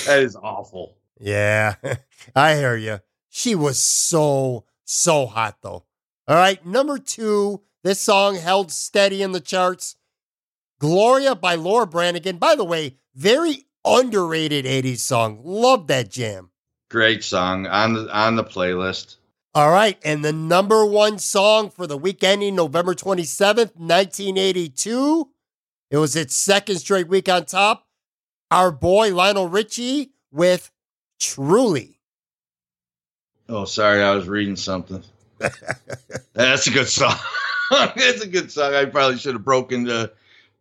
that is awful. Yeah, I hear you. She was so, so hot, though. All right, number two, this song held steady in the charts. Gloria by Laura Branigan. By the way, very underrated 80s song. Love that jam. Great song on the on the playlist. All right, and the number one song for the week ending November 27th, 1982. It was its second straight week on top. Our boy Lionel Richie with Truly. Oh, sorry, I was reading something. That's a good song. That's a good song. I probably should have broken the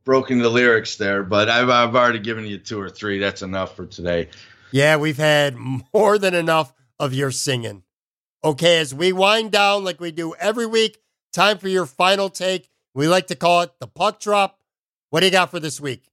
broken the lyrics there, but I've I've already given you two or three. That's enough for today. Yeah, we've had more than enough of your singing. Okay, as we wind down like we do every week, time for your final take. We like to call it the puck drop. What do you got for this week?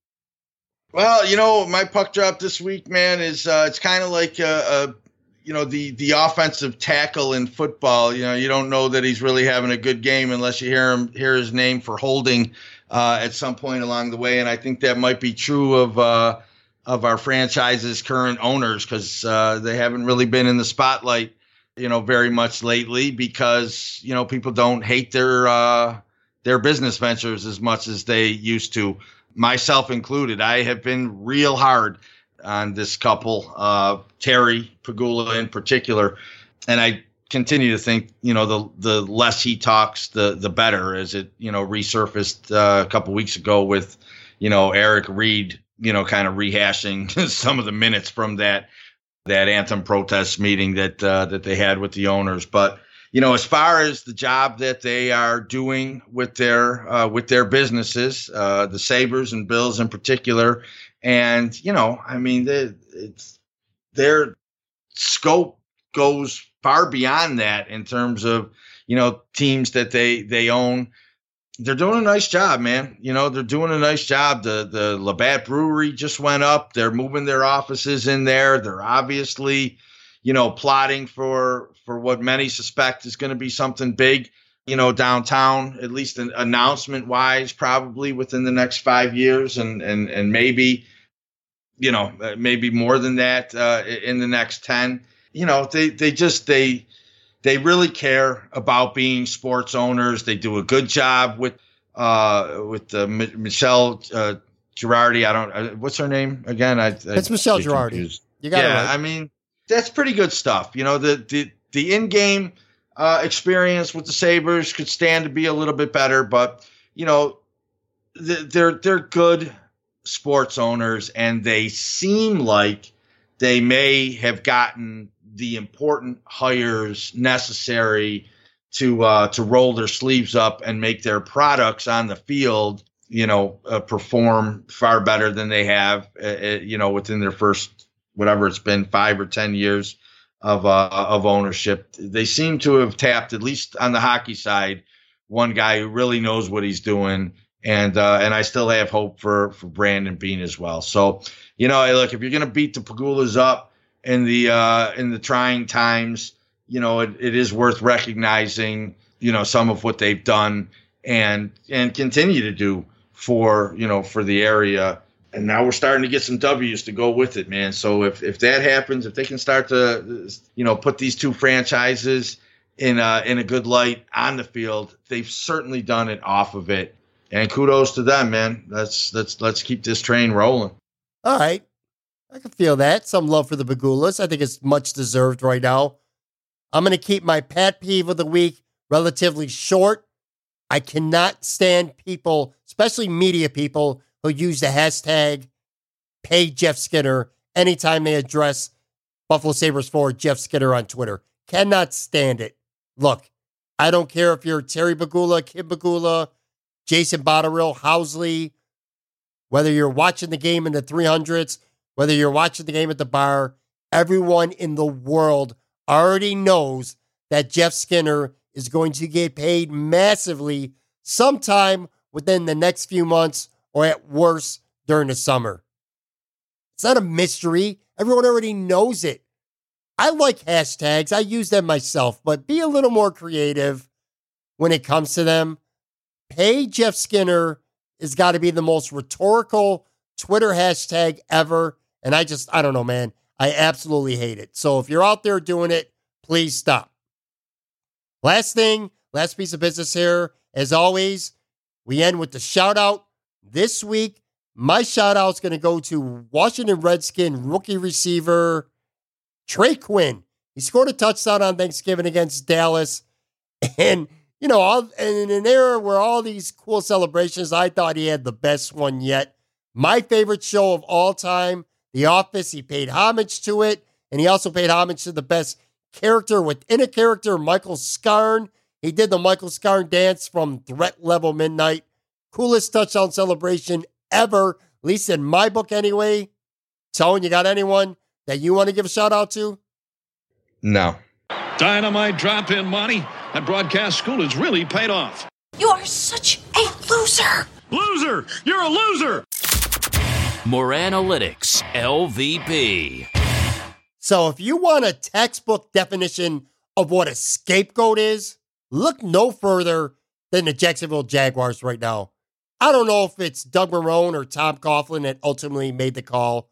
Well, you know, my puck drop this week, man, is uh, it's kind of like you know the the offensive tackle in football. You know, you don't know that he's really having a good game unless you hear him hear his name for holding uh, at some point along the way, and I think that might be true of uh, of our franchise's current owners because uh, they haven't really been in the spotlight, you know, very much lately because you know people don't hate their uh, their business ventures as much as they used to, myself included. I have been real hard on this couple, uh, Terry Pegula in particular, and I continue to think you know the the less he talks, the the better. As it you know resurfaced uh, a couple weeks ago with you know Eric Reid, you know, kind of rehashing some of the minutes from that that anthem protest meeting that uh, that they had with the owners, but you know, as far as the job that they are doing with their uh, with their businesses, uh, the Sabres and Bills in particular, and you know, I mean, it's their scope goes far beyond that in terms of you know teams that they they own. They're doing a nice job, man. You know, they're doing a nice job. The the Labatt Brewery just went up. They're moving their offices in there. They're obviously, you know, plotting for for what many suspect is going to be something big, you know, downtown, at least an announcement wise, probably within the next five years, and and and maybe, you know, uh, maybe more than that uh, in the next ten. You know, they they just they they really care about being sports owners. They do a good job with uh with uh, M- Michelle uh, Girardi. I don't. Uh, what's her name again? I, I It's Michelle Girardi. confused. You got yeah, it right. I mean that's pretty good stuff. You know, the the the in game uh, experience with the Sabers could stand to be a little bit better, but you know, th- they're they're good sports owners, and they seem like they may have gotten the important hires necessary to uh, to roll their sleeves up and make their products on the field, you know, uh, perform far better than they have, uh, uh, you know, within their first whatever it's been five or ten years of uh, of ownership. They seem to have tapped at least on the hockey side one guy who really knows what he's doing, and uh, and I still have hope for for Brandon Beane as well. So you know, look, if you're gonna beat the Pegulas up in the uh, in the trying times, you know, it, it is worth recognizing you know some of what they've done and and continue to do for you know for the area and now we're starting to get some W's to go with it, man. So if if that happens, if they can start to you know put these two franchises in a, in a good light on the field, they've certainly done it off of it. And kudos to them, man. Let's let's let's keep this train rolling. All right. I can feel that. Some love for the Pegulas. I think it's much deserved right now. I'm going to keep my pet peeve of the week relatively short. I cannot stand people, especially media people, who use the hashtag pay Jeff Skinner anytime they address Buffalo Sabres forward Jeff Skinner on Twitter. Cannot stand it. Look, I don't care if you're Terry Pegula, Kim Pegula, Jason Botterill, Housley, whether you're watching the game in the 300s, whether you're watching the game at the bar, everyone in the world already knows that Jeff Skinner is going to get paid massively sometime within the next few months or at worst during the summer. It's not a mystery. Everyone already knows it. I like hashtags. I use them myself, but be a little more creative when it comes to them. Pay Jeff Skinner has got to be the most rhetorical Twitter hashtag ever. And I just, I don't know, man. I absolutely hate it. So if you're out there doing it, please stop. Last thing, last piece of business here. As always, we end with the shout out. This week, my shout out is going to go to Washington Redskin rookie receiver Trey Quinn. He scored a touchdown on Thanksgiving against Dallas. And, you know, all, in an era where all these cool celebrations, I thought he had the best one yet. My favorite show of all time, The Office. He paid homage to it. And he also paid homage to the best character within a character, Michael Scarn. He did the Michael Scarn dance from Threat Level Midnight. Coolest touchdown celebration ever, at least in my book anyway. Tone, you got anyone that you want to give a shout out to? No. Dynamite drop in money. That broadcast school has really paid off. You are such a loser. Loser! You're a loser! Moranalytics LVP. So, if you want a textbook definition of what a scapegoat is, look no further than the Jacksonville Jaguars right now. I don't know if it's Doug Marrone or Tom Coughlin that ultimately made the call,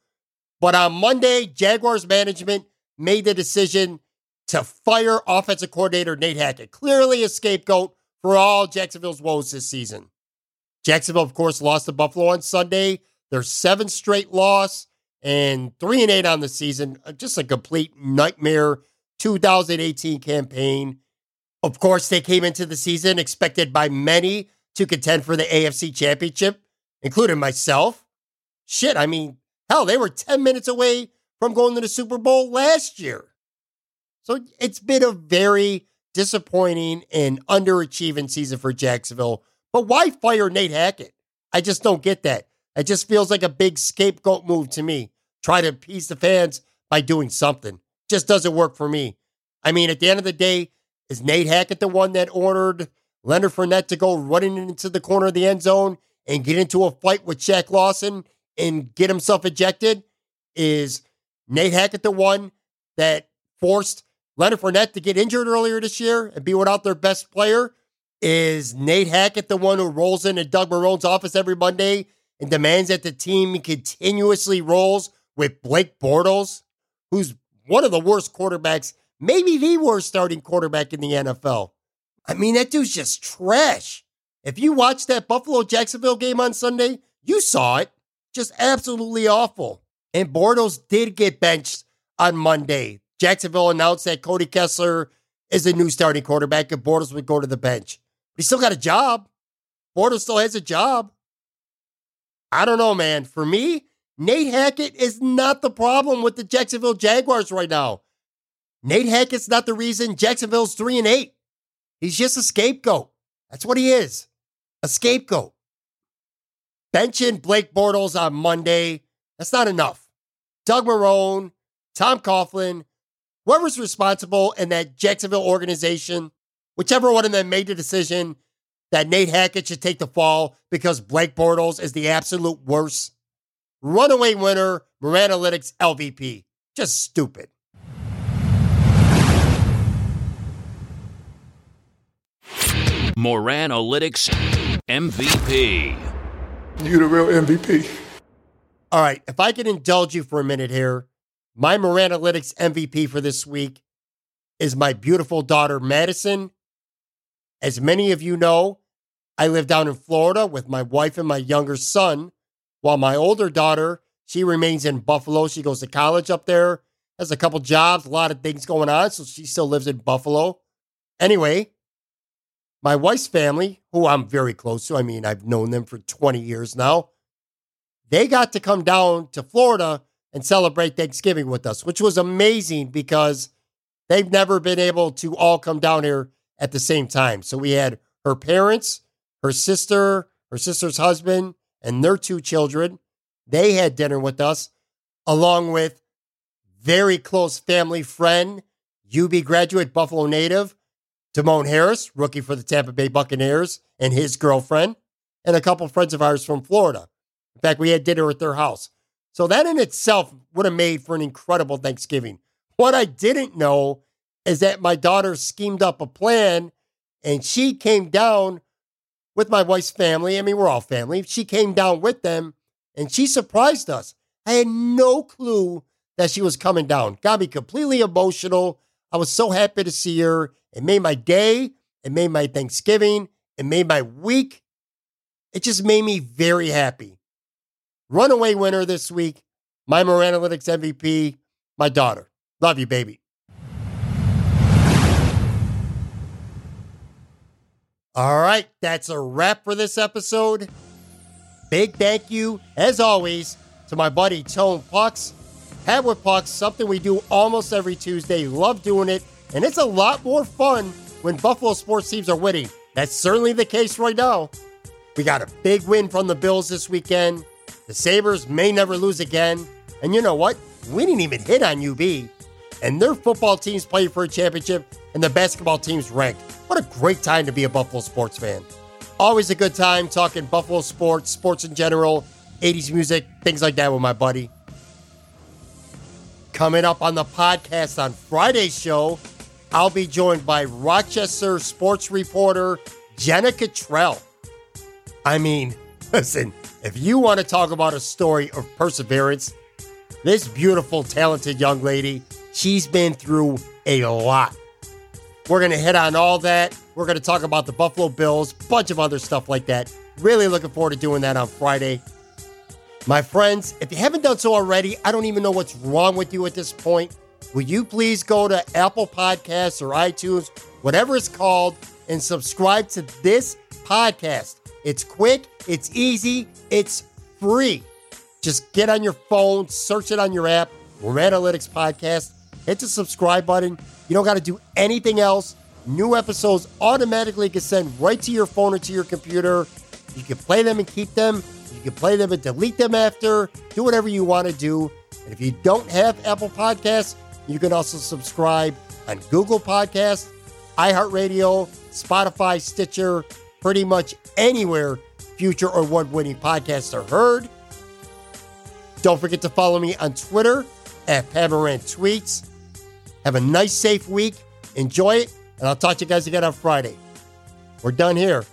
But on Monday, Jaguars management made the decision to fire offensive coordinator Nate Hackett, clearly a scapegoat for all Jacksonville's woes this season. Jacksonville, of course, lost to Buffalo on Sunday. Their seventh straight loss and three and eight on the season. Uh, just a complete nightmare 2018 campaign. Of course, they came into the season expected by many to contend for the AFC Championship, including myself. Shit, I mean, hell, they were 10 minutes away from going to the Super Bowl last year. So it's been a very disappointing and underachieving season for Jacksonville. But why fire Nate Hackett? I just don't get that. It just feels like a big scapegoat move to me. Try to appease the fans by doing something. Just doesn't work for me. I mean, at the end of the day, is Nate Hackett the one that ordered Leonard Fournette to go running into the corner of the end zone and get into a fight with Shaq Lawson and get himself ejected? Is Nate Hackett the one that forced Leonard Fournette to get injured earlier this year and be without their best player? Is Nate Hackett the one who rolls into Doug Marrone's office every Monday and demands that the team continuously rolls with Blake Bortles, who's one of the worst quarterbacks, maybe the worst starting quarterback in the NFL? I mean, that dude's just trash. If you watched that Buffalo Jacksonville game on Sunday, you saw it. Just absolutely awful. And Bortles did get benched on Monday. Jacksonville announced that Cody Kessler is the new starting quarterback and Bortles would go to the bench. But he still got a job. Bortles still has a job. I don't know, man. For me, Nate Hackett is not the problem with the Jacksonville Jaguars right now. Nate Hackett's not the reason Jacksonville's 3 and 8. He's just a scapegoat. That's what he is. A scapegoat. Benching Blake Bortles on Monday, that's not enough. Doug Marrone, Tom Coughlin, whoever's responsible in that Jacksonville organization, whichever one of them made the decision that Nate Hackett should take the fall because Blake Bortles is the absolute worst. Runaway winner, Moranalytics LVP. Just stupid. Moranalytics MVP. You the real MVP. All right, if I can indulge you for a minute here, my Moranalytics MVP for this week is my beautiful daughter, Madison. As many of you know, I live down in Florida with my wife and my younger son, while my older daughter, she remains in Buffalo. She goes to college up there, has a couple jobs, a lot of things going on, so she still lives in Buffalo. Anyway, my wife's family, who I'm very close to, I mean, I've known them for 20 years now, they got to come down to Florida and celebrate Thanksgiving with us, which was amazing because they've never been able to all come down here at the same time. So we had her parents, her sister, her sister's husband, and their two children. They had dinner with us, along with very close family friend, UB graduate Buffalo native, Demone Harris, rookie for the Tampa Bay Buccaneers, and his girlfriend, and a couple friends of ours from Florida. In fact, we had dinner at their house. So that in itself would have made for an incredible Thanksgiving. What I didn't know is that my daughter schemed up a plan and she came down with my wife's family. I mean, we're all family. She came down with them and she surprised us. I had no clue that she was coming down. Got me completely emotional. I was so happy to see her. It made my day. It made my Thanksgiving. It made my week. It just made me very happy. Runaway winner this week, my Moranalytics MVP, my daughter. Love you, baby. All right, that's a wrap for this episode. Big thank you, as always, to my buddy Tone Pucks. Have with Pucks, something we do almost every Tuesday. Love doing it, and it's a lot more fun when Buffalo sports teams are winning. That's certainly the case right now. We got a big win from the Bills this weekend. The Sabres may never lose again. And you know what? We didn't even hit on UB. And their football teams play for a championship, and the basketball team's ranked. What a great time to be a Buffalo sports fan. Always a good time talking Buffalo sports, sports in general, 80s music, things like that with my buddy. Coming up on the podcast on Friday's show, I'll be joined by Rochester sports reporter Jenna Cottrell. I mean, listen, if you want to talk about a story of perseverance, This beautiful, talented young lady, she's been through a lot. We're going to hit on all that. We're going to talk about the Buffalo Bills, bunch of other stuff like that. Really looking forward to doing that on Friday. My friends, if you haven't done so already, I don't even know what's wrong with you at this point. Will you please go to Apple Podcasts or iTunes, whatever it's called, and subscribe to this podcast? It's quick, it's easy, it's free. Just get on your phone, search it on your app, Moran Analytics Podcast, hit the subscribe button. You don't got to do anything else. New episodes automatically get sent right to your phone or to your computer. You can play them and keep them. You can play them and delete them after. Do whatever you want to do. And if you don't have Apple Podcasts, you can also subscribe on Google Podcasts, iHeartRadio, Spotify, Stitcher, pretty much anywhere future or one winning podcasts are heard. Don't forget to follow me on Twitter at Pamaran Tweets. Have a nice, safe week. Enjoy it, and I'll talk to you guys again on Friday. We're done here.